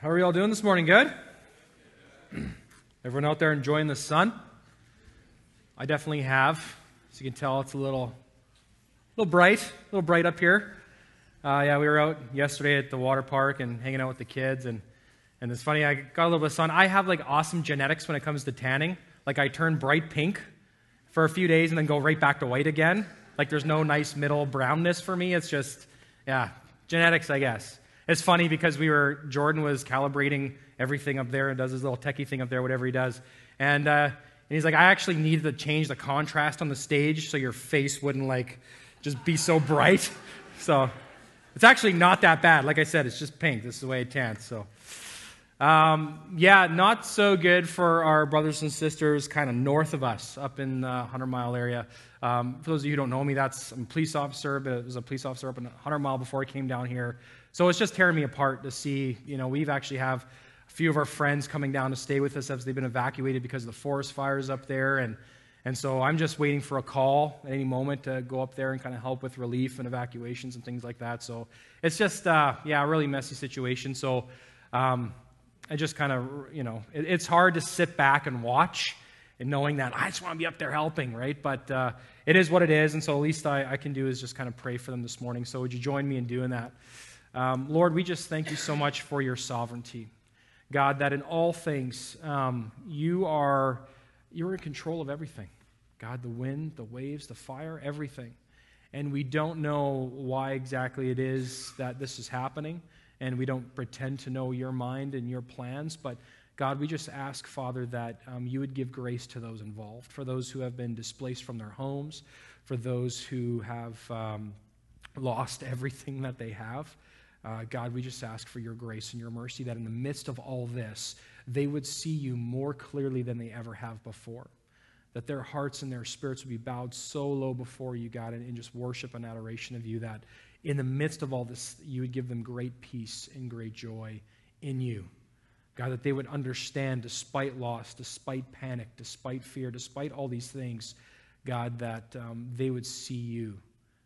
How are you all doing this morning? Good? Everyone out there enjoying the sun? I definitely have. As you can tell, it's a little, little bright, a little bright up here. Uh, yeah, we were out yesterday at the water park and hanging out with the kids, and, and it's funny, I got a little bit of sun. I have like awesome genetics when it comes to tanning. Like, I turn bright pink for a few days and then go right back to white again. Like, there's no nice middle brownness for me. It's just, yeah, genetics, I guess. It's funny because we were, Jordan was calibrating everything up there and does his little techie thing up there, whatever he does. And, uh, and he's like, I actually needed to change the contrast on the stage so your face wouldn't like just be so bright. So it's actually not that bad. Like I said, it's just pink. This is the way it tans. So, um, yeah, not so good for our brothers and sisters kind of north of us up in the 100 mile area. Um, for those of you who don't know me, that's I'm a police officer, but I was a police officer up in 100 mile before I came down here. So it's just tearing me apart to see, you know, we've actually have a few of our friends coming down to stay with us as they've been evacuated because of the forest fires up there. And, and so I'm just waiting for a call at any moment to go up there and kind of help with relief and evacuations and things like that. So it's just, uh, yeah, a really messy situation. So um, I just kind of, you know, it, it's hard to sit back and watch and knowing that I just want to be up there helping, right? But uh, it is what it is. And so at least I, I can do is just kind of pray for them this morning. So would you join me in doing that? Um, Lord, we just thank you so much for your sovereignty. God, that in all things, um, you are you're in control of everything. God, the wind, the waves, the fire, everything. And we don't know why exactly it is that this is happening, and we don't pretend to know your mind and your plans, but God, we just ask, Father, that um, you would give grace to those involved, for those who have been displaced from their homes, for those who have um, lost everything that they have. Uh, God, we just ask for your grace and your mercy that in the midst of all this, they would see you more clearly than they ever have before. That their hearts and their spirits would be bowed so low before you, God, and in just worship and adoration of you, that in the midst of all this, you would give them great peace and great joy in you. God, that they would understand despite loss, despite panic, despite fear, despite all these things, God, that um, they would see you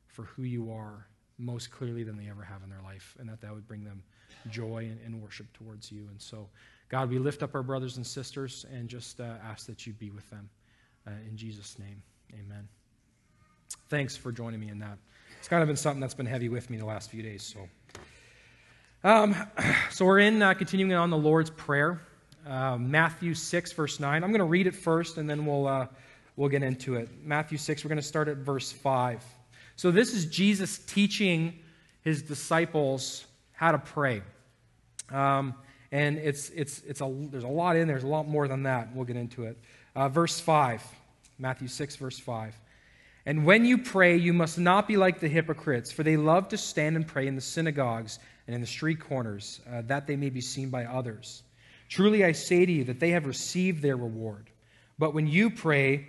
for who you are most clearly than they ever have in their life, and that that would bring them joy and, and worship towards you. And so, God, we lift up our brothers and sisters and just uh, ask that you be with them. Uh, in Jesus' name, amen. Thanks for joining me in that. It's kind of been something that's been heavy with me the last few days. So, um, so we're in uh, continuing on the Lord's Prayer, uh, Matthew 6, verse 9. I'm going to read it first, and then we'll, uh, we'll get into it. Matthew 6, we're going to start at verse 5. So, this is Jesus teaching his disciples how to pray. Um, and it's, it's, it's a, there's a lot in there, there's a lot more than that. We'll get into it. Uh, verse 5, Matthew 6, verse 5. And when you pray, you must not be like the hypocrites, for they love to stand and pray in the synagogues and in the street corners, uh, that they may be seen by others. Truly I say to you that they have received their reward. But when you pray,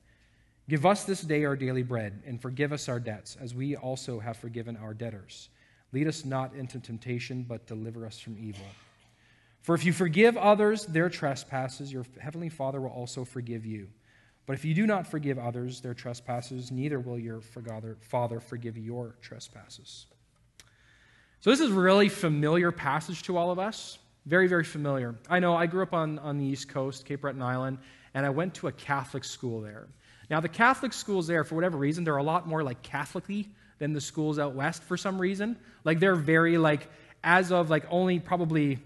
Give us this day our daily bread, and forgive us our debts, as we also have forgiven our debtors. Lead us not into temptation, but deliver us from evil. For if you forgive others their trespasses, your heavenly Father will also forgive you. But if you do not forgive others their trespasses, neither will your Father forgive your trespasses. So, this is a really familiar passage to all of us. Very, very familiar. I know I grew up on, on the East Coast, Cape Breton Island, and I went to a Catholic school there. Now, the Catholic schools there, for whatever reason, they're a lot more like Catholicly than the schools out west for some reason. Like they're very like, as of like only probably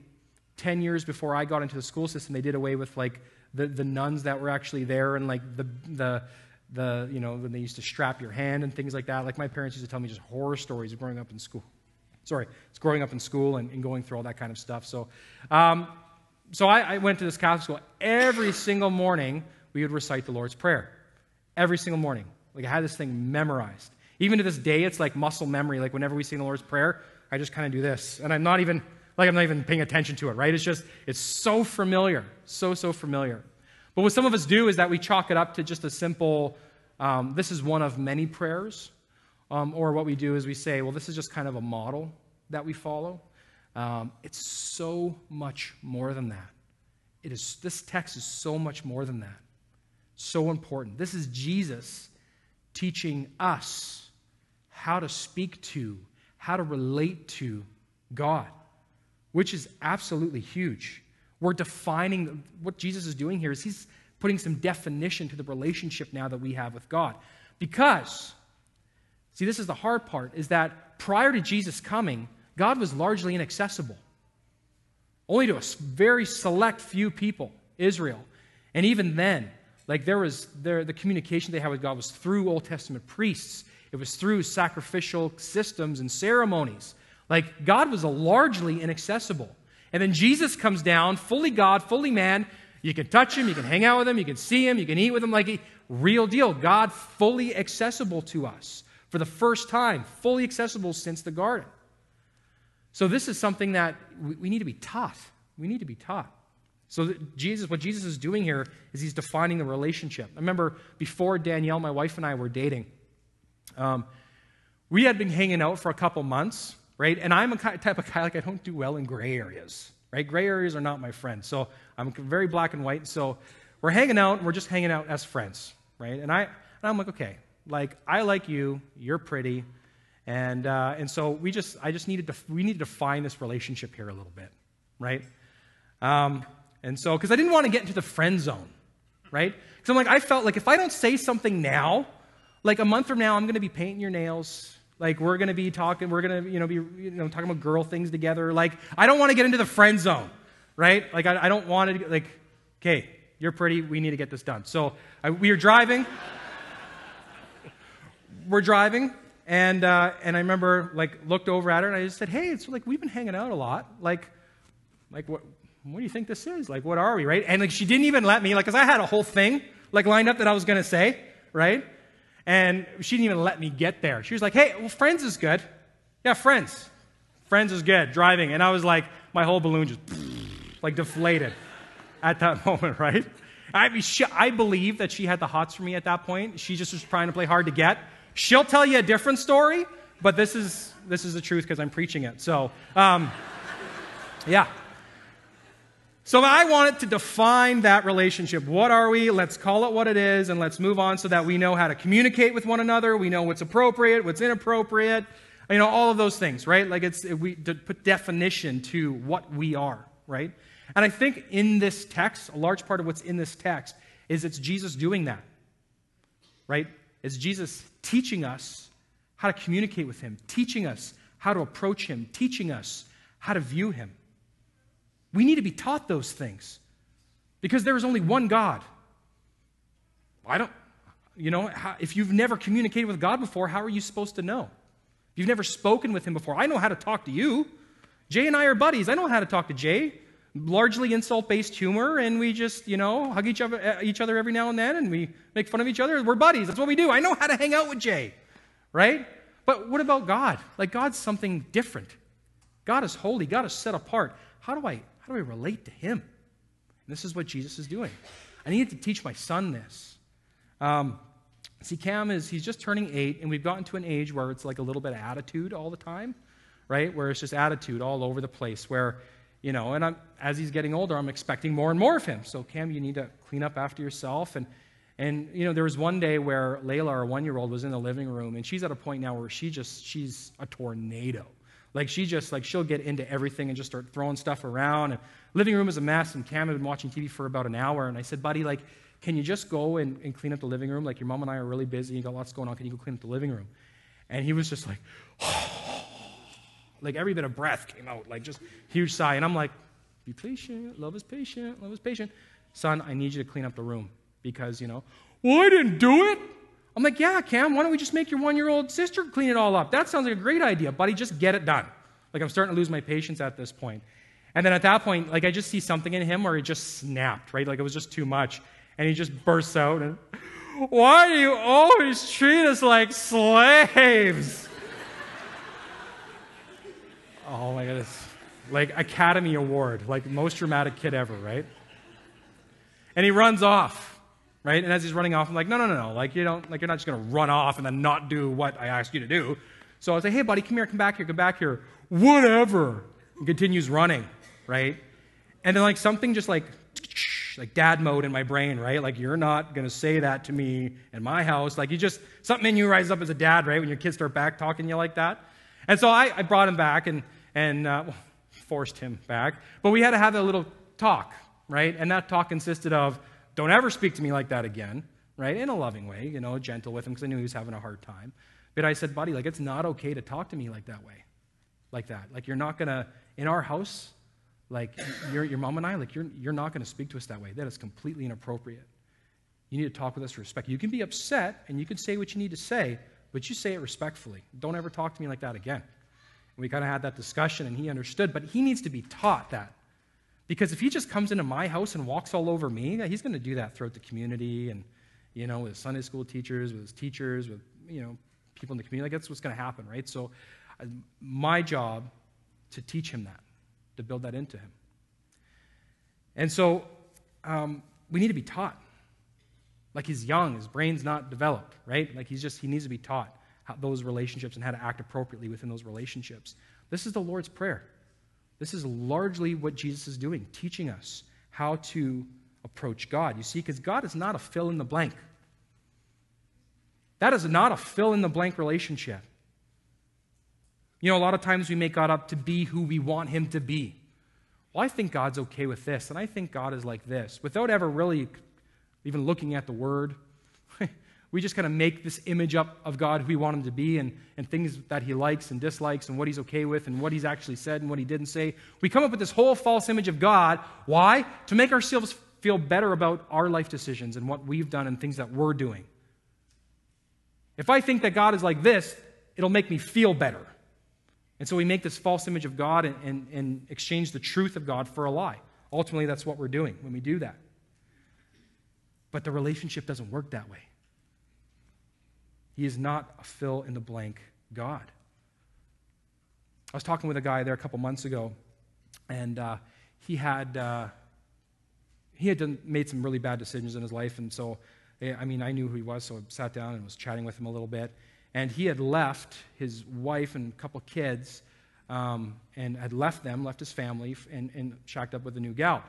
10 years before I got into the school system, they did away with like the, the nuns that were actually there and like the, the, the, you know, when they used to strap your hand and things like that. Like my parents used to tell me just horror stories of growing up in school. Sorry, it's growing up in school and, and going through all that kind of stuff. So, um, so I, I went to this Catholic school. Every single morning, we would recite the Lord's Prayer every single morning. Like I had this thing memorized. Even to this day, it's like muscle memory. Like whenever we sing the Lord's Prayer, I just kind of do this. And I'm not even like I'm not even paying attention to it, right? It's just, it's so familiar, so, so familiar. But what some of us do is that we chalk it up to just a simple, um, this is one of many prayers. Um, or what we do is we say, well, this is just kind of a model that we follow. Um, it's so much more than that. It is, this text is so much more than that. So important. This is Jesus teaching us how to speak to, how to relate to God, which is absolutely huge. We're defining what Jesus is doing here is he's putting some definition to the relationship now that we have with God. Because, see, this is the hard part, is that prior to Jesus coming, God was largely inaccessible. Only to a very select few people, Israel. And even then, like there was there, the communication they had with God was through Old Testament priests. It was through sacrificial systems and ceremonies. Like God was largely inaccessible. And then Jesus comes down, fully God, fully man. You can touch him, you can hang out with him, you can see him, you can eat with him like real deal. God fully accessible to us for the first time, fully accessible since the garden. So this is something that we need to be taught. We need to be taught. So Jesus, what Jesus is doing here is he's defining the relationship. I remember before Danielle, my wife and I were dating, um, we had been hanging out for a couple months, right? And I'm a type of guy like I don't do well in gray areas, right? Gray areas are not my friend. So I'm very black and white. So we're hanging out, and we're just hanging out as friends, right? And I, and I'm like, okay, like I like you, you're pretty, and uh, and so we just, I just needed to, we needed to find this relationship here a little bit, right? Um, and so, because I didn't want to get into the friend zone, right? Because I'm like, I felt like if I don't say something now, like a month from now, I'm going to be painting your nails. Like we're going to be talking, we're going to, you know, be, you know, talking about girl things together. Like I don't want to get into the friend zone, right? Like I, I don't want to, like, okay, you're pretty, we need to get this done. So I, we are driving. we're driving, and uh, and I remember like looked over at her and I just said, hey, it's like we've been hanging out a lot. Like, like what what do you think this is? Like, what are we, right? And like, she didn't even let me, like, because I had a whole thing, like, lined up that I was going to say, right? And she didn't even let me get there. She was like, hey, well, friends is good. Yeah, friends. Friends is good, driving. And I was like, my whole balloon just, like, deflated at that moment, right? I, mean, she, I believe that she had the hots for me at that point. She just was trying to play hard to get. She'll tell you a different story, but this is, this is the truth because I'm preaching it. So, um, yeah. So I wanted to define that relationship. What are we? Let's call it what it is and let's move on so that we know how to communicate with one another. We know what's appropriate, what's inappropriate, you know, all of those things, right? Like it's, we put definition to what we are, right? And I think in this text, a large part of what's in this text is it's Jesus doing that, right? It's Jesus teaching us how to communicate with Him, teaching us how to approach Him, teaching us how to view Him. We need to be taught those things because there is only one God. I don't, you know, if you've never communicated with God before, how are you supposed to know? If you've never spoken with Him before, I know how to talk to you. Jay and I are buddies. I know how to talk to Jay. Largely insult based humor, and we just, you know, hug each other, uh, each other every now and then, and we make fun of each other. We're buddies. That's what we do. I know how to hang out with Jay, right? But what about God? Like, God's something different. God is holy, God is set apart. How do I how do I relate to him? And this is what Jesus is doing. I needed to teach my son this. Um, see, Cam is, he's just turning eight, and we've gotten to an age where it's like a little bit of attitude all the time, right? Where it's just attitude all over the place, where, you know, and I'm, as he's getting older, I'm expecting more and more of him. So, Cam, you need to clean up after yourself. And, and you know, there was one day where Layla, our one year old, was in the living room, and she's at a point now where she just, she's a tornado. Like she just like she'll get into everything and just start throwing stuff around. And living room is a mess. And Cam had been watching TV for about an hour. And I said, buddy, like, can you just go and, and clean up the living room? Like your mom and I are really busy. You got lots going on. Can you go clean up the living room? And he was just like, like every bit of breath came out, like just huge sigh. And I'm like, be patient. Love is patient. Love is patient. Son, I need you to clean up the room because, you know, well, I didn't do it. I'm like, yeah, Cam, why don't we just make your one year old sister clean it all up? That sounds like a great idea, buddy. Just get it done. Like, I'm starting to lose my patience at this point. And then at that point, like, I just see something in him where it just snapped, right? Like, it was just too much. And he just bursts out and, why do you always treat us like slaves? oh my goodness. like Academy Award, like most dramatic kid ever, right? And he runs off, right? And as he's running off, I'm like, no, no, no, no. Like, you don't, like, you're not just going to run off and then not do what I asked you to do. So I say, hey, buddy, come here, come back here, come back here. Whatever. And continues running, right? And then, like, something just like, like dad mode in my brain, right? Like, you're not going to say that to me in my house. Like, you just, something in you rises up as a dad, right? When your kids start back talking you like that. And so I, I brought him back and, and uh, forced him back. But we had to have a little talk, right? And that talk consisted of, don't ever speak to me like that again, right? In a loving way, you know, gentle with him because I knew he was having a hard time. But I said, buddy, like, it's not okay to talk to me like that way, like that. Like, you're not going to, in our house, like, your, your mom and I, like, you're, you're not going to speak to us that way. That is completely inappropriate. You need to talk with us with respect. You can be upset and you can say what you need to say, but you say it respectfully. Don't ever talk to me like that again. And we kind of had that discussion and he understood, but he needs to be taught that. Because if he just comes into my house and walks all over me, he's going to do that throughout the community and, you know, with Sunday school teachers, with his teachers, with, you know, people in the community. Like, that's what's going to happen, right? So, my job to teach him that, to build that into him. And so, um, we need to be taught. Like, he's young, his brain's not developed, right? Like, he's just, he needs to be taught those relationships and how to act appropriately within those relationships. This is the Lord's Prayer. This is largely what Jesus is doing, teaching us how to approach God. You see, because God is not a fill in the blank. That is not a fill in the blank relationship. You know, a lot of times we make God up to be who we want Him to be. Well, I think God's okay with this, and I think God is like this, without ever really even looking at the Word. We just kind of make this image up of God, who we want Him to be, and, and things that He likes and dislikes, and what He's okay with, and what He's actually said and what He didn't say. We come up with this whole false image of God. Why? To make ourselves feel better about our life decisions and what we've done and things that we're doing. If I think that God is like this, it'll make me feel better. And so we make this false image of God and, and, and, exchange the truth of God for a lie. Ultimately, that's what we're doing when we do that. But the relationship doesn't work that way. He is not a fill in the blank God. I was talking with a guy there a couple months ago, and uh, he had uh, he had done, made some really bad decisions in his life, and so I mean, I knew who he was, so I sat down and was chatting with him a little bit. And he had left his wife and a couple kids um, and had left them, left his family, and, and shacked up with a new gal.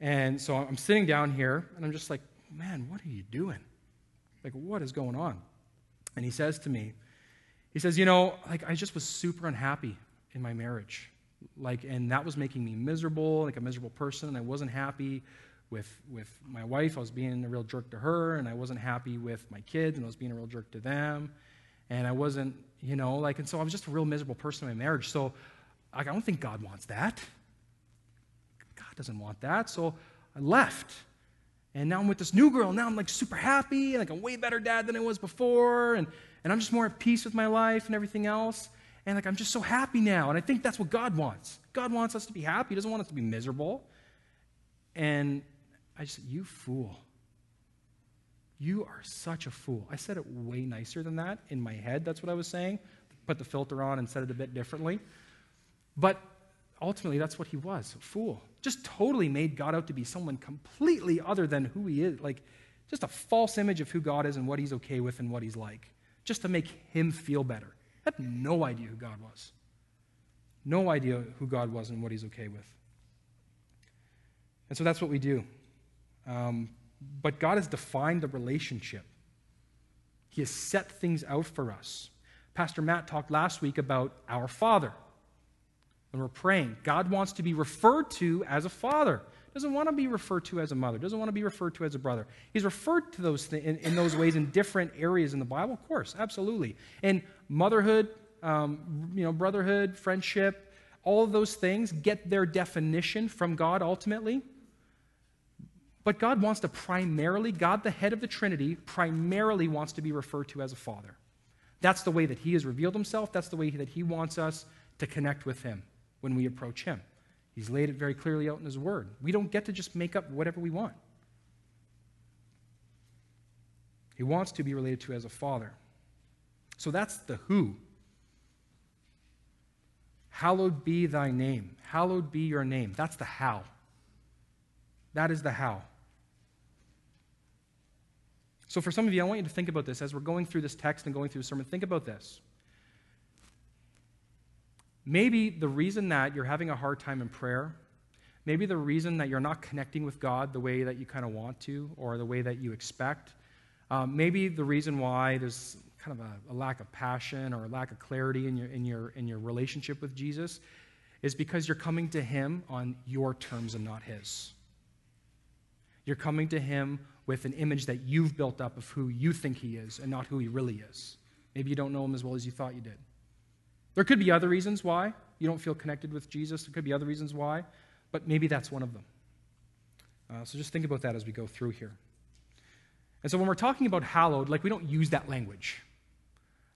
And so I'm sitting down here, and I'm just like, man, what are you doing? Like, what is going on? And he says to me, he says, you know, like, I just was super unhappy in my marriage. Like, and that was making me miserable, like a miserable person, and I wasn't happy with, with my wife, I was being a real jerk to her, and I wasn't happy with my kids, and I was being a real jerk to them. And I wasn't, you know, like, and so I was just a real miserable person in my marriage. So like, I don't think God wants that. God doesn't want that. So I left. And now I'm with this new girl. Now I'm like super happy, and like a way better dad than I was before. And, and I'm just more at peace with my life and everything else. And like I'm just so happy now. And I think that's what God wants. God wants us to be happy. He doesn't want us to be miserable. And I just said, You fool. You are such a fool. I said it way nicer than that in my head. That's what I was saying. Put the filter on and said it a bit differently. But ultimately, that's what he was a fool. Just totally made God out to be someone completely other than who he is. Like, just a false image of who God is and what he's okay with and what he's like, just to make him feel better. I had no idea who God was. No idea who God was and what he's okay with. And so that's what we do. Um, but God has defined the relationship, He has set things out for us. Pastor Matt talked last week about our Father. When we're praying, God wants to be referred to as a father. Doesn't want to be referred to as a mother. Doesn't want to be referred to as a brother. He's referred to those th- in, in, those ways in different areas in the Bible. Of course, absolutely. And motherhood, um, you know, brotherhood, friendship, all of those things get their definition from God ultimately. But God wants to primarily, God, the head of the Trinity, primarily wants to be referred to as a father. That's the way that He has revealed Himself. That's the way that He wants us to connect with Him when we approach Him. He's laid it very clearly out in His Word. We don't get to just make up whatever we want. He wants to be related to as a father. So that's the who. Hallowed be thy name. Hallowed be your name. That's the how. That is the how. So, for some of you, I want you to think about this as we're going through this text and going through the sermon. Think about this. Maybe the reason that you're having a hard time in prayer, maybe the reason that you're not connecting with God the way that you kind of want to or the way that you expect, um, maybe the reason why there's kind of a, a, lack of passion or a lack of clarity in your, in, your, in your relationship with Jesus is because you're coming to Him on your terms and not His. You're coming to Him with an image that you've built up of who you think He is and not who He really is. Maybe you don't know Him as well as you thought you did. There could be other reasons why you don't feel connected with Jesus. There could be other reasons why, but maybe that's one of them. Uh, so just think about that as we go through here. And so when we're talking about hallowed, like we don't use that language.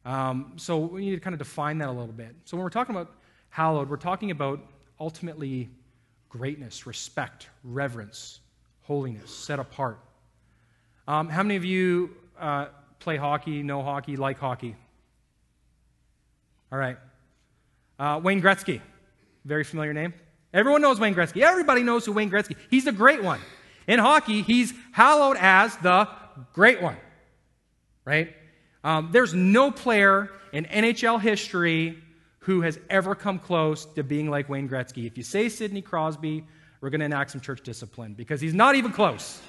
Um, so we need to kind of define that a little bit. So when we're talking about hallowed, we're talking about ultimately greatness, respect, reverence, holiness, set apart. Um, how many of you uh, play hockey, know hockey, like hockey? All right. Uh, Wayne Gretzky, very familiar name. Everyone knows Wayne Gretzky. Everybody knows who Wayne Gretzky. He's the great one. In hockey, he's hallowed as the great one. Right? Um, there's no player in NHL history who has ever come close to being like Wayne Gretzky. If you say Sidney Crosby, we're going to enact some church discipline because he's not even close.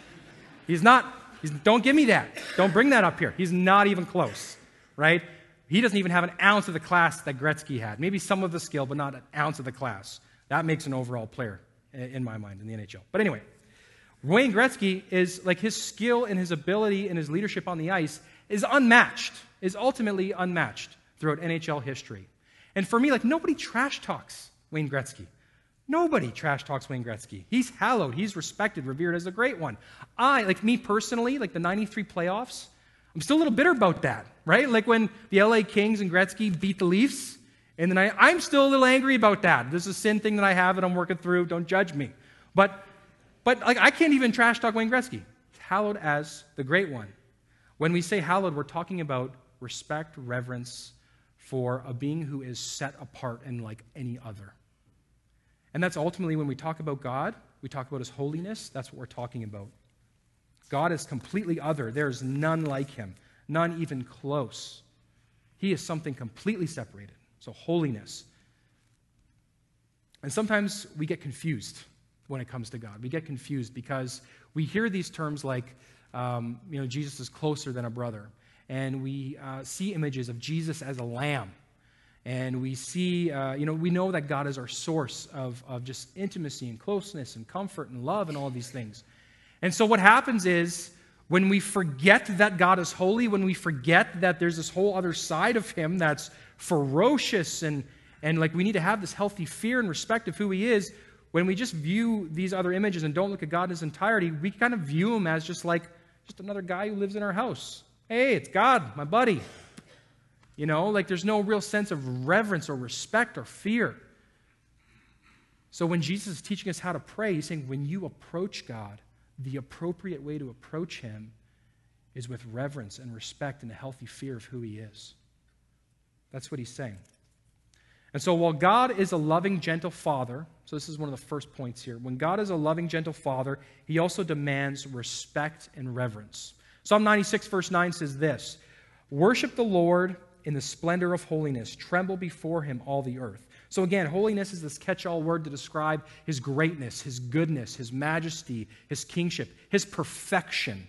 He's not. He's, don't give me that. Don't bring that up here. He's not even close. Right? He doesn't even have an ounce of the class that Gretzky had. Maybe some of the skill, but not an ounce of the class. That makes an overall player, in my mind, in the NHL. But anyway, Wayne Gretzky is like his skill and his ability and his leadership on the ice is unmatched, is ultimately unmatched throughout NHL history. And for me, like nobody trash talks Wayne Gretzky. Nobody trash talks Wayne Gretzky. He's hallowed, he's respected, revered as a great one. I, like me personally, like the 93 playoffs, I'm still a little bitter about that, right? Like when the LA Kings and Gretzky beat the Leafs, and then I, I'm still a little angry about that. This is a sin thing that I have that I'm working through. Don't judge me. But, but like I can't even trash talk Wayne Gretzky. Hallowed as the great one. When we say hallowed, we're talking about respect, reverence for a being who is set apart and like any other. And that's ultimately when we talk about God, we talk about his holiness, that's what we're talking about. God is completely other. There's none like him, none even close. He is something completely separated. So, holiness. And sometimes we get confused when it comes to God. We get confused because we hear these terms like, um, you know, Jesus is closer than a brother. And we uh, see images of Jesus as a lamb. And we see, uh, you know, we know that God is our source of, of just intimacy and closeness and comfort and love and all these things. And so what happens is when we forget that God is holy, when we forget that there's this whole other side of Him that's ferocious and, and like we need to have this healthy fear and respect of who He is, when we just view these other images and don't look at God in His entirety, we kind of view Him as just like just another guy who lives in our house. Hey, it's God, my buddy. You know, like there's no real sense of reverence or respect or fear. So when Jesus is teaching us how to pray, he's saying when you approach God, the appropriate way to approach him is with reverence and respect and a healthy fear of who he is. That's what he's saying. And so, while God is a loving, gentle father, so this is one of the first points here. When God is a loving, gentle father, he also demands respect and reverence. Psalm 96, verse 9 says this Worship the Lord in the splendor of holiness, tremble before him, all the earth. So, again, holiness is this catch all word to describe his greatness, his goodness, his majesty, his kingship, his perfection.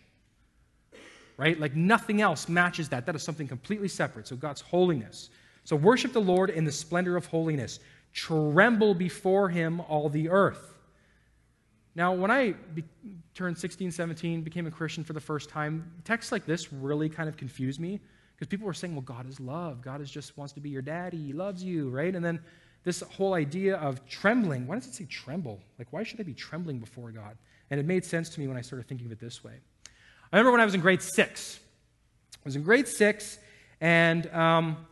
Right? Like nothing else matches that. That is something completely separate. So, God's holiness. So, worship the Lord in the splendor of holiness. Tremble before him, all the earth. Now, when I be- turned 16, 17, became a Christian for the first time, texts like this really kind of confused me because people were saying, well, God is love. God is just wants to be your daddy. He loves you, right? And then this whole idea of trembling. Why does it say tremble? Like, why should I be trembling before God? And it made sense to me when I started thinking of it this way. I remember when I was in grade six. I was in grade six, and um,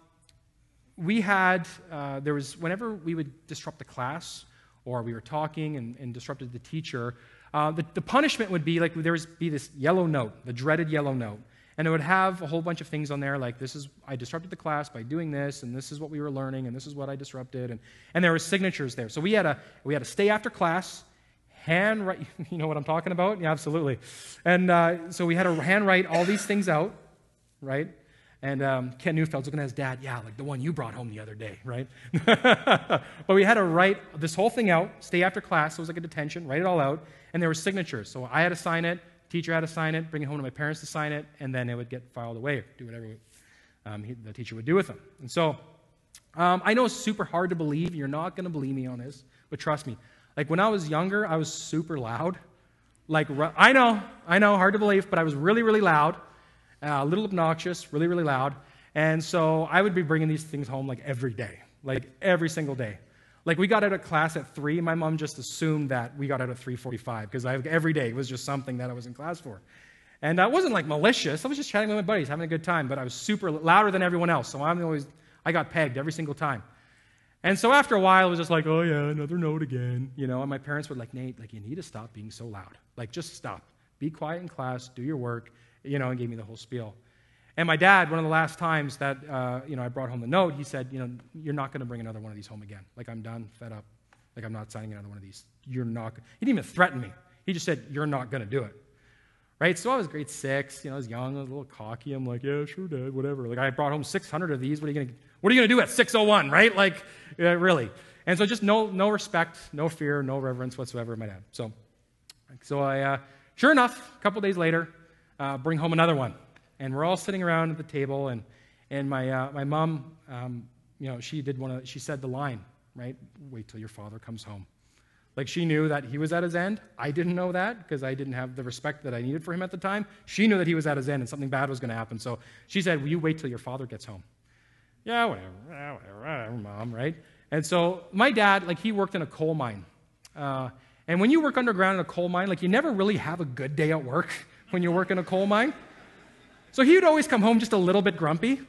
we had, uh, there was, whenever we would disrupt the class or we were talking and, and disrupted the teacher, uh, the, the punishment would be like there would be this yellow note, the dreaded yellow note. And it would have a whole bunch of things on there like, this is, I disrupted the class by doing this, and this is what we were learning, and this is what I disrupted. And, and there were signatures there. So we had, a, we had to stay after class, handwrite, you know what I'm talking about? Yeah, absolutely. And uh, so we had to handwrite all these things out, right? And um, Ken Neufield's looking at his dad, yeah, like the one you brought home the other day, right? but we had to write this whole thing out, stay after class, so it was like a detention, write it all out, and there were signatures. So I had to sign it, teacher had to sign it, bring it home to my parents to sign it, and then it would get filed away, or do whatever um, he, the teacher would do with them. And so um, I know it's super hard to believe. You're not going to believe me on this, but trust me. Like when I was younger, I was super loud. Like, I know, I know, hard to believe, but I was really, really loud, uh, a little obnoxious, really, really loud. And so I would be bringing these things home like every day, like every single day. Like we got out of class at three. My mom just assumed that we got out at 3:45 because every day it was just something that I was in class for. And I wasn't like malicious. I was just chatting with my buddies, having a good time. But I was super louder than everyone else, so I'm always I got pegged every single time. And so after a while, it was just like, oh yeah, another note again, you know. And my parents would like, Nate, like you need to stop being so loud. Like just stop. Be quiet in class. Do your work, you know. And gave me the whole spiel. And my dad, one of the last times that uh, you know I brought home the note, he said, you know, you're not going to bring another one of these home again. Like I'm done, fed up. Like I'm not signing another one of these. You're not. He didn't even threaten me. He just said, you're not going to do it. Right? So I was grade six. You know, I was young, I was a little cocky. I'm like, yeah, sure, dad, whatever. Like I brought home 600 of these. What are you going to? Do at 601? Right? Like, yeah, really. And so just no, no respect, no fear, no reverence whatsoever of my dad. So, so I, uh, sure enough, a couple days later, uh, bring home another one and we're all sitting around at the table, and, and my, uh, my mom, um, you know, she did one of, she said the line, right? Wait till your father comes home. Like she knew that he was at his end. I didn't know that because I didn't have the respect that I needed for him at the time. She knew that he was at his end and something bad was going to happen. So she said, Will you wait till your father gets home? Yeah, whatever, whatever, whatever, mom, right? And so my dad, like, he worked in a coal mine. Uh, and when you work underground in a coal mine, like, you never really have a good day at work when you work in a coal mine. So he would always come home just a little bit grumpy.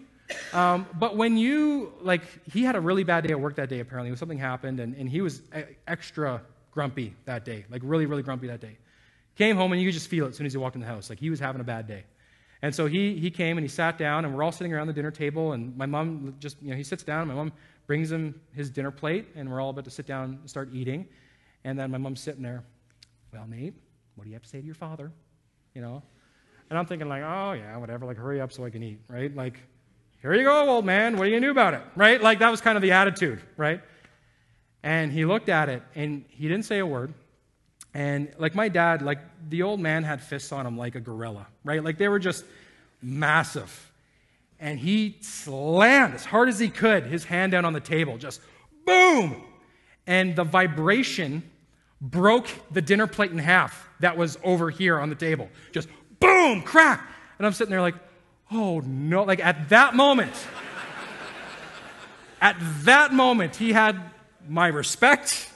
Um, but when you, like, he had a really bad day at work that day, apparently. Something happened, and, and he was extra grumpy that day, like, really, really grumpy that day. Came home, and you could just feel it as soon as he walked in the house. Like, he was having a bad day. And so he, he came and he sat down, and we're all sitting around the dinner table, and my mom just, you know, he sits down, my mom brings him his dinner plate, and we're all about to sit down and start eating. And then my mom's sitting there, well, Nate, what do you have to say to your father? You know? And I'm thinking, like, oh, yeah, whatever, like, hurry up so I can eat, right? Like, here you go, old man, what are you do about it, right? Like, that was kind of the attitude, right? And he looked at it and he didn't say a word. And like my dad, like the old man had fists on him like a gorilla, right? Like they were just massive. And he slammed as hard as he could his hand down on the table, just boom. And the vibration broke the dinner plate in half that was over here on the table. Just boom, crack. And I'm sitting there like, oh no. Like at that moment, at that moment, he had my respect,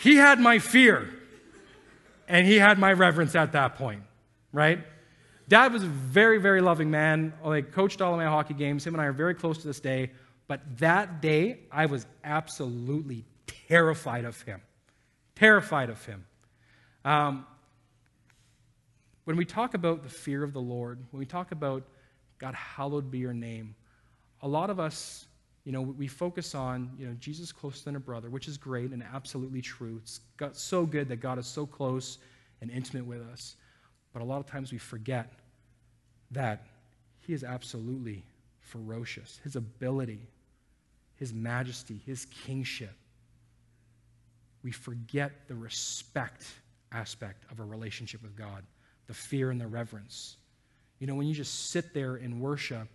he had my fear, and he had my reverence at that point, right? Dad was a very, very loving man. Like coached all of my hockey games. Him and I are very close to this day. But that day, I was absolutely terrified of him. Terrified of him. Um, when we talk about the fear of the Lord, when we talk about God, hallowed be your name, a lot of us, you know, we focus on, you know, Jesus closer than a brother, which is great and absolutely true. It's got so good that God is so close and intimate with us. But a lot of times we forget that He is absolutely ferocious. His ability, His majesty, His kingship. We forget the respect aspect of a relationship with God the fear and the reverence. You know, when you just sit there and worship,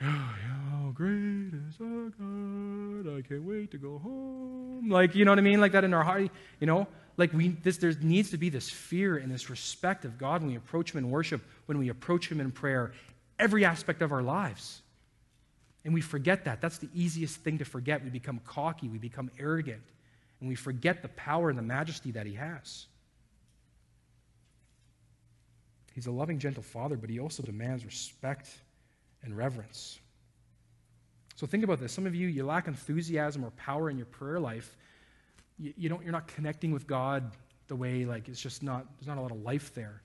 oh, how great is our God. I can't wait to go home. Like, you know what I mean? Like that in our heart, you know? Like we this there needs to be this fear and this respect of God when we approach him in worship, when we approach him in prayer, every aspect of our lives. And we forget that. That's the easiest thing to forget. We become cocky, we become arrogant, and we forget the power and the majesty that he has. He's a loving, gentle father, but he also demands respect and reverence. So think about this. Some of you, you lack enthusiasm or power in your prayer life. You, you don't, you're not connecting with God the way, like, it's just not, there's not a lot of life there.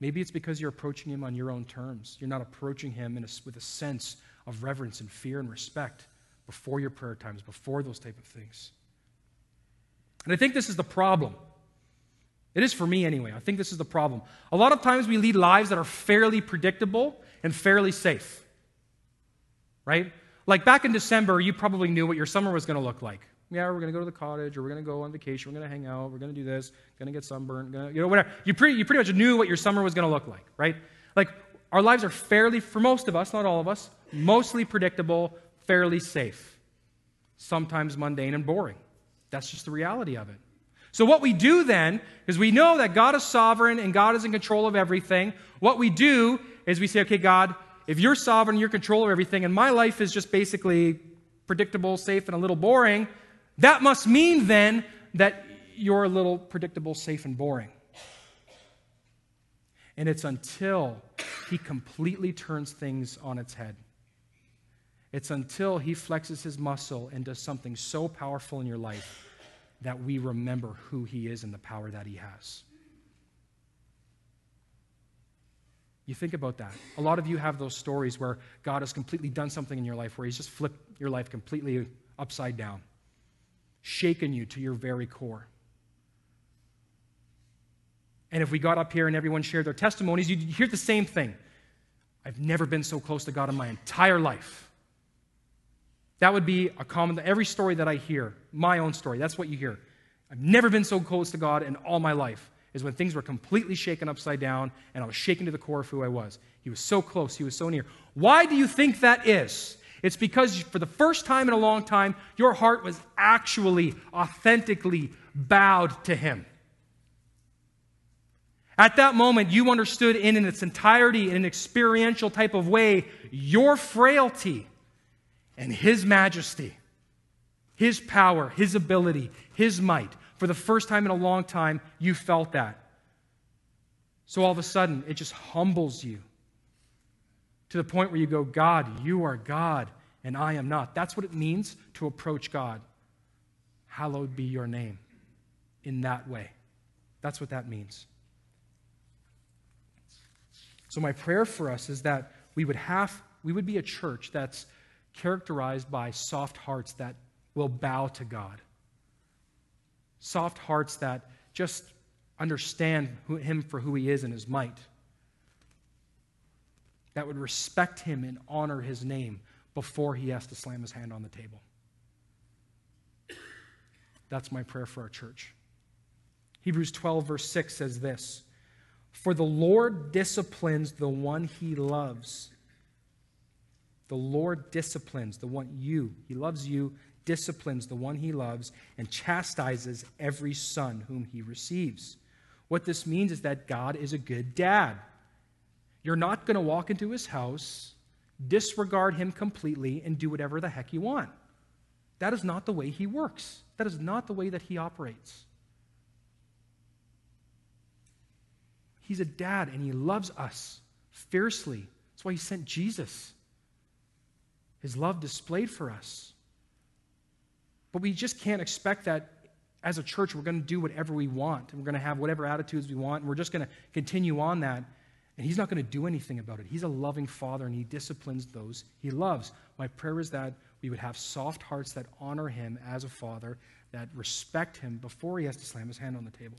Maybe it's because you're approaching Him on your own terms. You're not approaching Him a, with a sense of reverence and fear and respect before your prayer times, before those type of things. And I think this is the problem. It is for me anyway. I think this is the problem. A lot of times we lead lives that are fairly predictable and fairly safe. Right? Like back in December, you probably knew what your summer was going to look like. Yeah, we're going to go to the cottage, or we're going to go on vacation, we're going to hang out, we're going to do this, going to get sunburned, gonna, you know, whatever. You pretty, you pretty much knew what your summer was going to look like, right? Like, our lives are fairly, for most of us, not all of us, mostly predictable, fairly safe. Sometimes mundane and boring. That's just the reality of it. So, what we do then is we know that God is sovereign and God is in control of everything. What we do is we say, okay, God, if you're sovereign, you're in control of everything, and my life is just basically predictable, safe, and a little boring, that must mean then that you're a little predictable, safe, and boring. And it's until he completely turns things on its head. It's until he flexes his muscle and does something so powerful in your life that we remember who he is and the power that he has. You think about that. A lot of you have those stories where God has completely done something in your life, where he's just flipped your life completely upside down, shaken you to your very core. And if we got up here and everyone shared their testimonies, you'd hear the same thing. I've never been so close to God in my entire life. That would be a common, every story that I hear, my own story, that's what you hear. I've never been so close to God in all my life, is when things were completely shaken upside down and I was shaken to the core of who I was. He was so close, he was so near. Why do you think that is? It's because for the first time in a long time, your heart was actually, authentically bowed to him. At that moment, you understood in, its entirety, in an experiential type of way, your frailty and His majesty, His power, His ability, His might. For the first time in a long time, you felt that. So all of a sudden, it just humbles you to the point where you go, God, you are God, and I am not. That's what it means to approach God. Hallowed be your name in that way. That's what that means. So, my prayer for us is that we would have, we would be a church that's characterized by soft hearts that will bow to God. Soft hearts that just understand who, Him for who He is and His might. That would respect Him and honor His name before He has to slam His hand on the table. That's my prayer for our church. Hebrews 12, verse 6 says this For the Lord disciplines the one He loves the Lord disciplines the one you, he loves you, disciplines the one he loves, and chastises every son whom he receives. What this means is that God is a good dad. You're not going to walk into his house, disregard him completely, and do whatever the heck you want. That is not the way he works. That is not the way that he operates. He's a dad and he loves us fiercely. That's why he sent Jesus his love displayed for us. But we just can't expect that as a church we're going to do whatever we want and we're going to have whatever attitudes we want and we're just going to continue on that. And he's not going to do anything about it. He's a loving father and he disciplines those he loves. My prayer is that we would have soft hearts that honor him as a father, that respect him before he has to slam his hand on the table.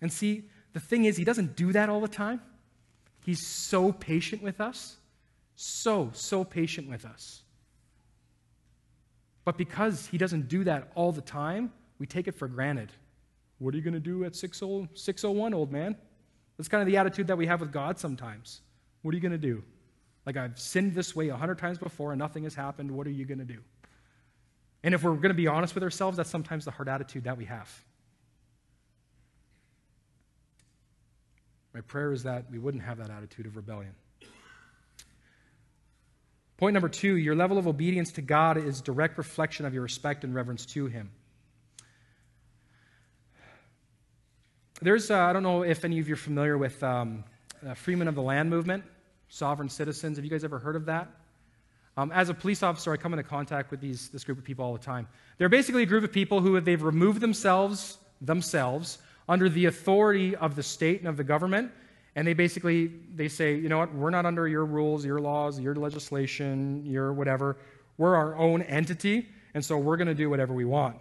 And see, the thing is, he doesn't do that all the time. He's so patient with us so, so patient with us. But because he doesn't do that all the time, we take it for granted. What are you going to do at 601, old man? That's kind of the attitude that we have with God sometimes. What are you going to do? Like, I've sinned this way a hundred times before and nothing has happened. What are you going to do? And if we're going to be honest with ourselves, that's sometimes the hard attitude that we have. My prayer is that we wouldn't have that attitude of rebellion. Point number two your level of obedience to God is direct reflection of your respect and reverence to Him. There's, uh, I don't know if any of you are familiar with um, uh, Freemen of the Land movement, sovereign citizens. Have you guys ever heard of that? Um, as a police officer, I come into contact with these, this group of people all the time. They're basically a group of people who they've removed themselves themselves under the authority of the state and of the government. And they basically they say, you know what, we're not under your rules, your laws, your legislation, your whatever. We're our own entity, and so we're going to do whatever we want.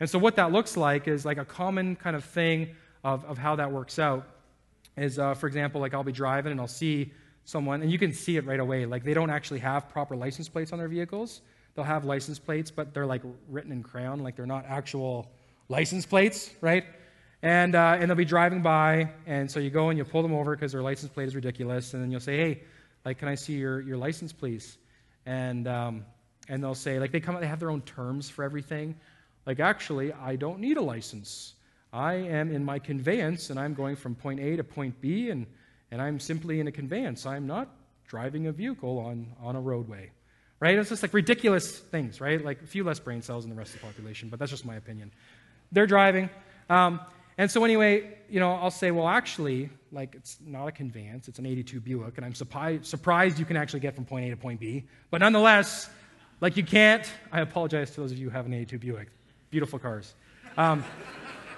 And so what that looks like is like a common kind of thing of, of how that works out is, uh, for example, like I'll be driving and I'll see someone, and you can see it right away. Like they don't actually have proper license plates on their vehicles. They'll have license plates, but they're like written in crayon, like they're not actual license plates, right? And, uh, and they'll be driving by, and so you go and you pull them over because their license plate is ridiculous, and then you'll say, hey, like, can I see your, your license, please? And, um, and they'll say, like, they come, they have their own terms for everything. Like, actually, I don't need a license. I am in my conveyance, and I'm going from point A to point B, and, and I'm simply in a conveyance. I'm not driving a vehicle on, on a roadway. Right? It's just like ridiculous things, right? Like a few less brain cells than the rest of the population, but that's just my opinion. They're driving. Um, and so, anyway, you know, I'll say, well, actually, like, it's not a conveyance, it's an 82 Buick, and I'm surprised, surprised you can actually get from point A to point B. But nonetheless, like, you can't. I apologize to those of you who have an 82 Buick. Beautiful cars. Um,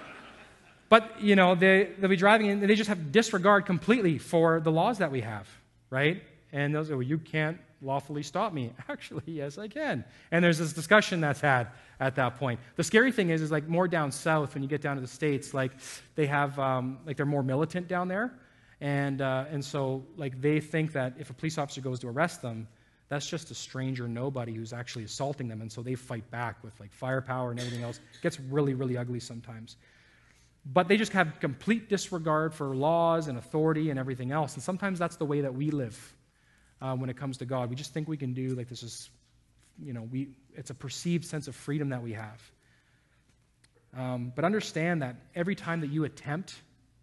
but, you know, they, they'll be driving and they just have disregard completely for the laws that we have, right? And they'll say, well, you can't lawfully stop me. Actually, yes, I can. And there's this discussion that's had at that point. The scary thing is, is like more down south when you get down to the states, like they have, um, like they're more militant down there, and uh, and so like they think that if a police officer goes to arrest them, that's just a stranger, nobody who's actually assaulting them, and so they fight back with like firepower and everything else. It gets really, really ugly sometimes. But they just have complete disregard for laws and authority and everything else. And sometimes that's the way that we live uh, when it comes to God. We just think we can do like this is, you know, we it's a perceived sense of freedom that we have. Um, but understand that every time that you attempt,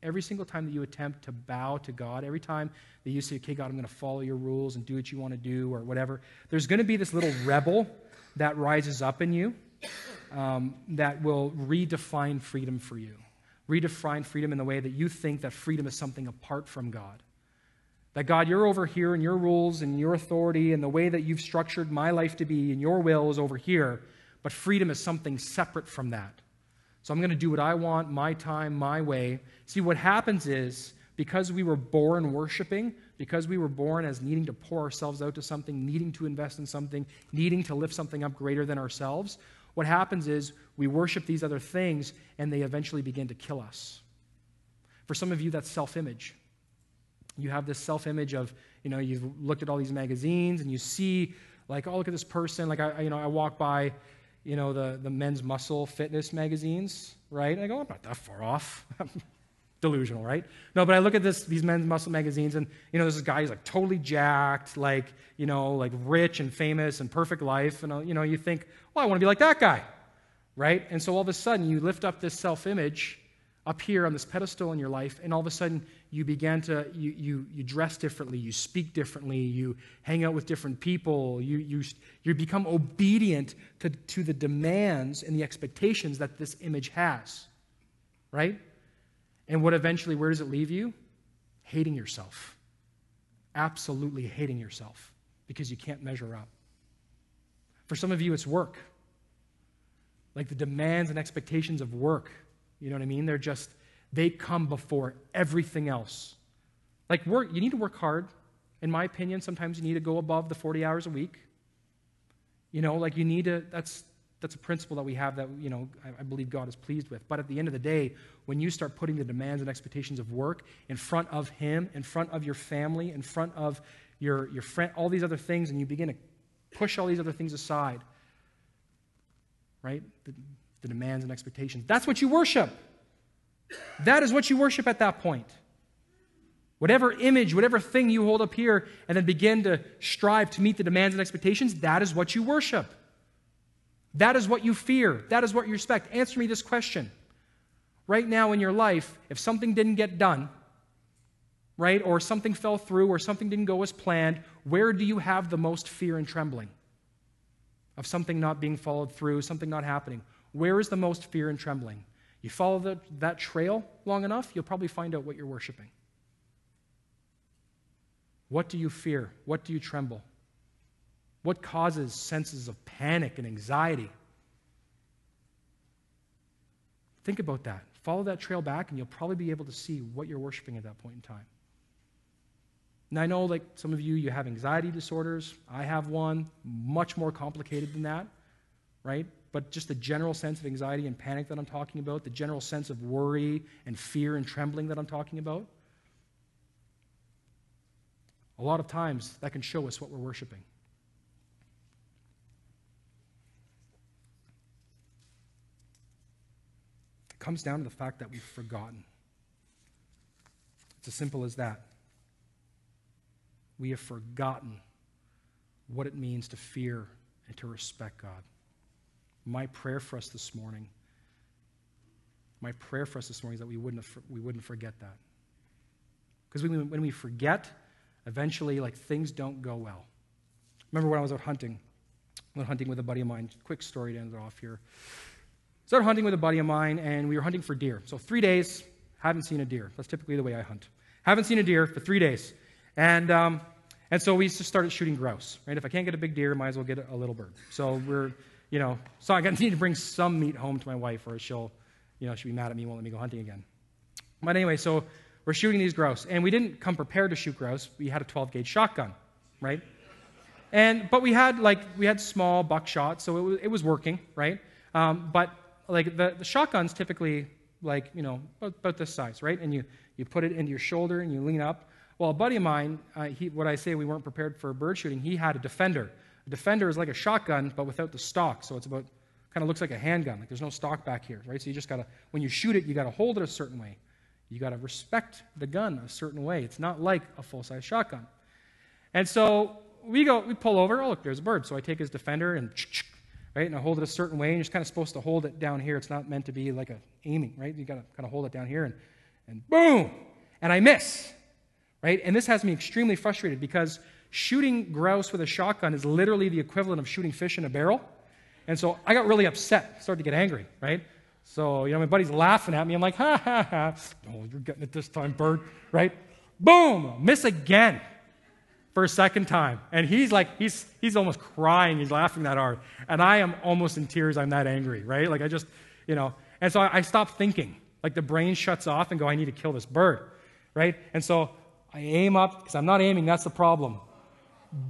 every single time that you attempt to bow to God, every time that you say, okay, God, I'm going to follow your rules and do what you want to do or whatever, there's going to be this little rebel that rises up in you um, that will redefine freedom for you. Redefine freedom in the way that you think that freedom is something apart from God. That God, you're over here and your rules and your authority and the way that you've structured my life to be and your will is over here, but freedom is something separate from that. So I'm going to do what I want, my time, my way. See, what happens is because we were born worshiping, because we were born as needing to pour ourselves out to something, needing to invest in something, needing to lift something up greater than ourselves, what happens is we worship these other things and they eventually begin to kill us. For some of you, that's self image. You have this self image of, you know, you've looked at all these magazines and you see, like, oh, look at this person. Like, I, you know, I walk by, you know, the, the men's muscle fitness magazines, right? And I go, I'm not that far off. Delusional, right? No, but I look at this, these men's muscle magazines, and you know, there's this guy who's like totally jacked, like you know, like rich and famous and perfect life, and uh, you know, you think, well, I want to be like that guy, right? And so all of a sudden, you lift up this self-image up here on this pedestal in your life, and all of a sudden, you begin to you, you, you dress differently you speak differently you hang out with different people you, you, you become obedient to, to the demands and the expectations that this image has right? And what eventually where does it leave you? Hating yourself. Absolutely hating yourself because you can't measure up. For some of you it's work. Like the demands and expectations of work you know what i mean they're just they come before everything else. Like, work, you need to work hard. In my opinion, sometimes you need to go above the 40 hours a week. You know, like you need to, that's, that's a principle that we have that, you know, I, I believe God is pleased with. But at the end of the day, when you start putting the demands and expectations of work in front of Him, in front of your family, in front of your, your friend, all these other things, and you begin to push all these other things aside, right? The, the demands and expectations. That's what you worship. That is what you worship at that point. Whatever image, whatever thing you hold up here and then begin to strive to meet the demands and expectations, that is what you worship. That is what you fear. That is what you respect. Answer me this question. Right now in your life, if something didn't get done, right, or something fell through, or something didn't go as planned, where do you have the most fear and trembling? Of something not being followed through, something not happening. Where is the most fear and trembling? You follow the, that trail long enough, you'll probably find out what you're worshiping. What do you fear? What do you tremble? What causes senses of panic and anxiety? Think about that. Follow that trail back, and you'll probably be able to see what you're worshiping at that point in time. And I know, like some of you, you have anxiety disorders. I have one, much more complicated than that, right? But just the general sense of anxiety and panic that I'm talking about, the general sense of worry and fear and trembling that I'm talking about, a lot of times that can show us what we're worshiping. It comes down to the fact that we've forgotten. It's as simple as that. We have forgotten what it means to fear and to respect God. My prayer for us this morning, my prayer for us this morning is that we wouldn't, we wouldn't forget that. Because when we forget, eventually, like, things don't go well. Remember when I was out hunting? I went hunting with a buddy of mine. Quick story to end it off here. I Started hunting with a buddy of mine, and we were hunting for deer. So three days, haven't seen a deer. That's typically the way I hunt. Haven't seen a deer for three days. And, um, and so we just started shooting grouse, right? If I can't get a big deer, might as well get a little bird. So we're, you know, so I need to bring some meat home to my wife or she'll, you know, she'll be mad at me, and won't let me go hunting again. But anyway, so we're shooting these grouse. And we didn't come prepared to shoot grouse. We had a 12 gauge shotgun, right? And, but we had like, we had small buckshot, so it was, it was working, right? Um, but like the, the shotgun's typically like, you know, about, about, this size, right? And you, you put it into your shoulder and you lean up. Well, a buddy of mine, uh, he, what I say we weren't prepared for bird shooting, he had a defender. A defender is like a shotgun, but without the stock. So it's about, kind of looks like a handgun. Like there's no stock back here, right? So you just got to, when you shoot it, you got to hold it a certain way. You got to respect the gun a certain way. It's not like a full size shotgun. And so we go, we pull over. Oh, look, there's a bird. So I take his defender and, right, and I hold it a certain way. And you're just kind of supposed to hold it down here. It's not meant to be like a aiming, right? You got to kind of hold it down here and, and boom, and I miss, right? And this has me extremely frustrated because shooting grouse with a shotgun is literally the equivalent of shooting fish in a barrel. And so I got really upset, started to get angry, right? So, you know, my buddy's laughing at me. I'm like, ha ha ha. Oh, you're getting it this time, bird, right? Boom, miss again for a second time. And he's like, he's, he's almost crying. He's laughing that hard. And I am almost in tears. I'm that angry, right? Like, I just, you know, and so I, I stop thinking. Like, the brain shuts off and go, I need to kill this bird, right? And so I aim up, because I'm not aiming, that's the problem.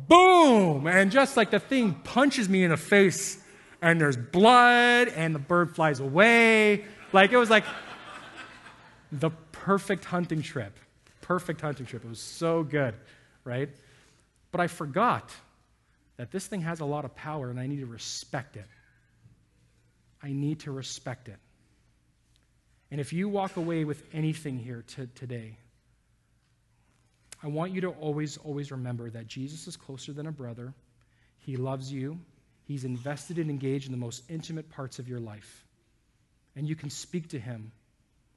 Boom! And just like the thing punches me in the face and there's blood, and the bird flies away. Like, it was like the perfect hunting trip. Perfect hunting trip. It was so good, right? But I forgot that this thing has a lot of power, and I need to respect it. I need to respect it. And if you walk away with anything here to, today, I want you to always, always remember that Jesus is closer than a brother. He loves you. He's invested and engaged in the most intimate parts of your life. And you can speak to him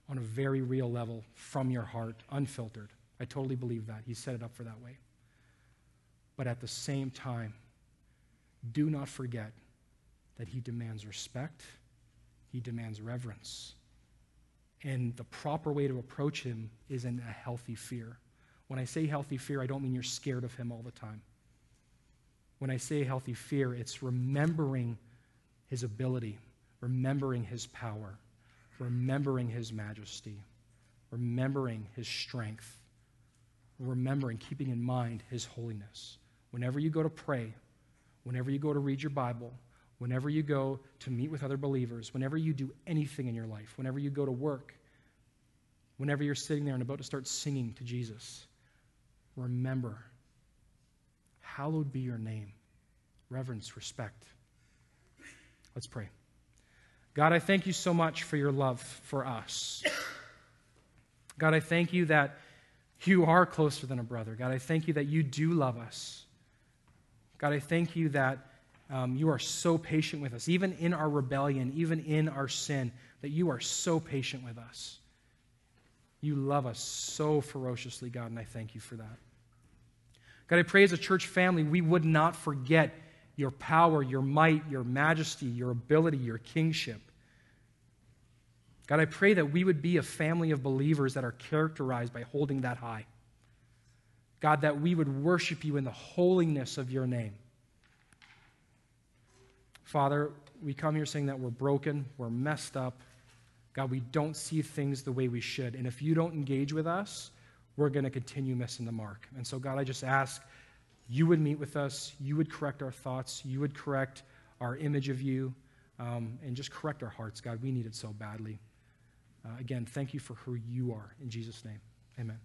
on a very real level from your heart, unfiltered. I totally believe that. He set it up for that way. But at the same time, do not forget that he demands respect, he demands reverence. And the proper way to approach him is in a healthy fear. When I say healthy fear, I don't mean you're scared of him all the time. When I say healthy fear, it's remembering his ability, remembering his power, remembering his majesty, remembering his strength, remembering, keeping in mind his holiness. Whenever you go to pray, whenever you go to read your Bible, whenever you go to meet with other believers, whenever you do anything in your life, whenever you go to work, whenever you're sitting there and about to start singing to Jesus, remember hallowed be your name. Reverence, respect. Let's pray. God, I thank you so much for your love for us. God, I thank you that you are closer than a brother. God, I thank you that you do love us. God, I thank you that um, you are so patient with us, even in our rebellion, even in our sin, that you are so patient with us. You love us so ferociously, God, and I thank you for that. God, I pray as a church family, we would not forget your power, your might, your majesty, your ability, your kingship. God, I pray that we would be a family of believers that are characterized by holding that high. God, that we would worship you in the holiness of your name. Father, we come here saying that we're broken, we're messed up. God, we don't see things the way we should. And if you don't engage with us, we're going to continue missing the mark. And so, God, I just ask you would meet with us, you would correct our thoughts, you would correct our image of you, um, and just correct our hearts, God. We need it so badly. Uh, again, thank you for who you are. In Jesus' name, amen.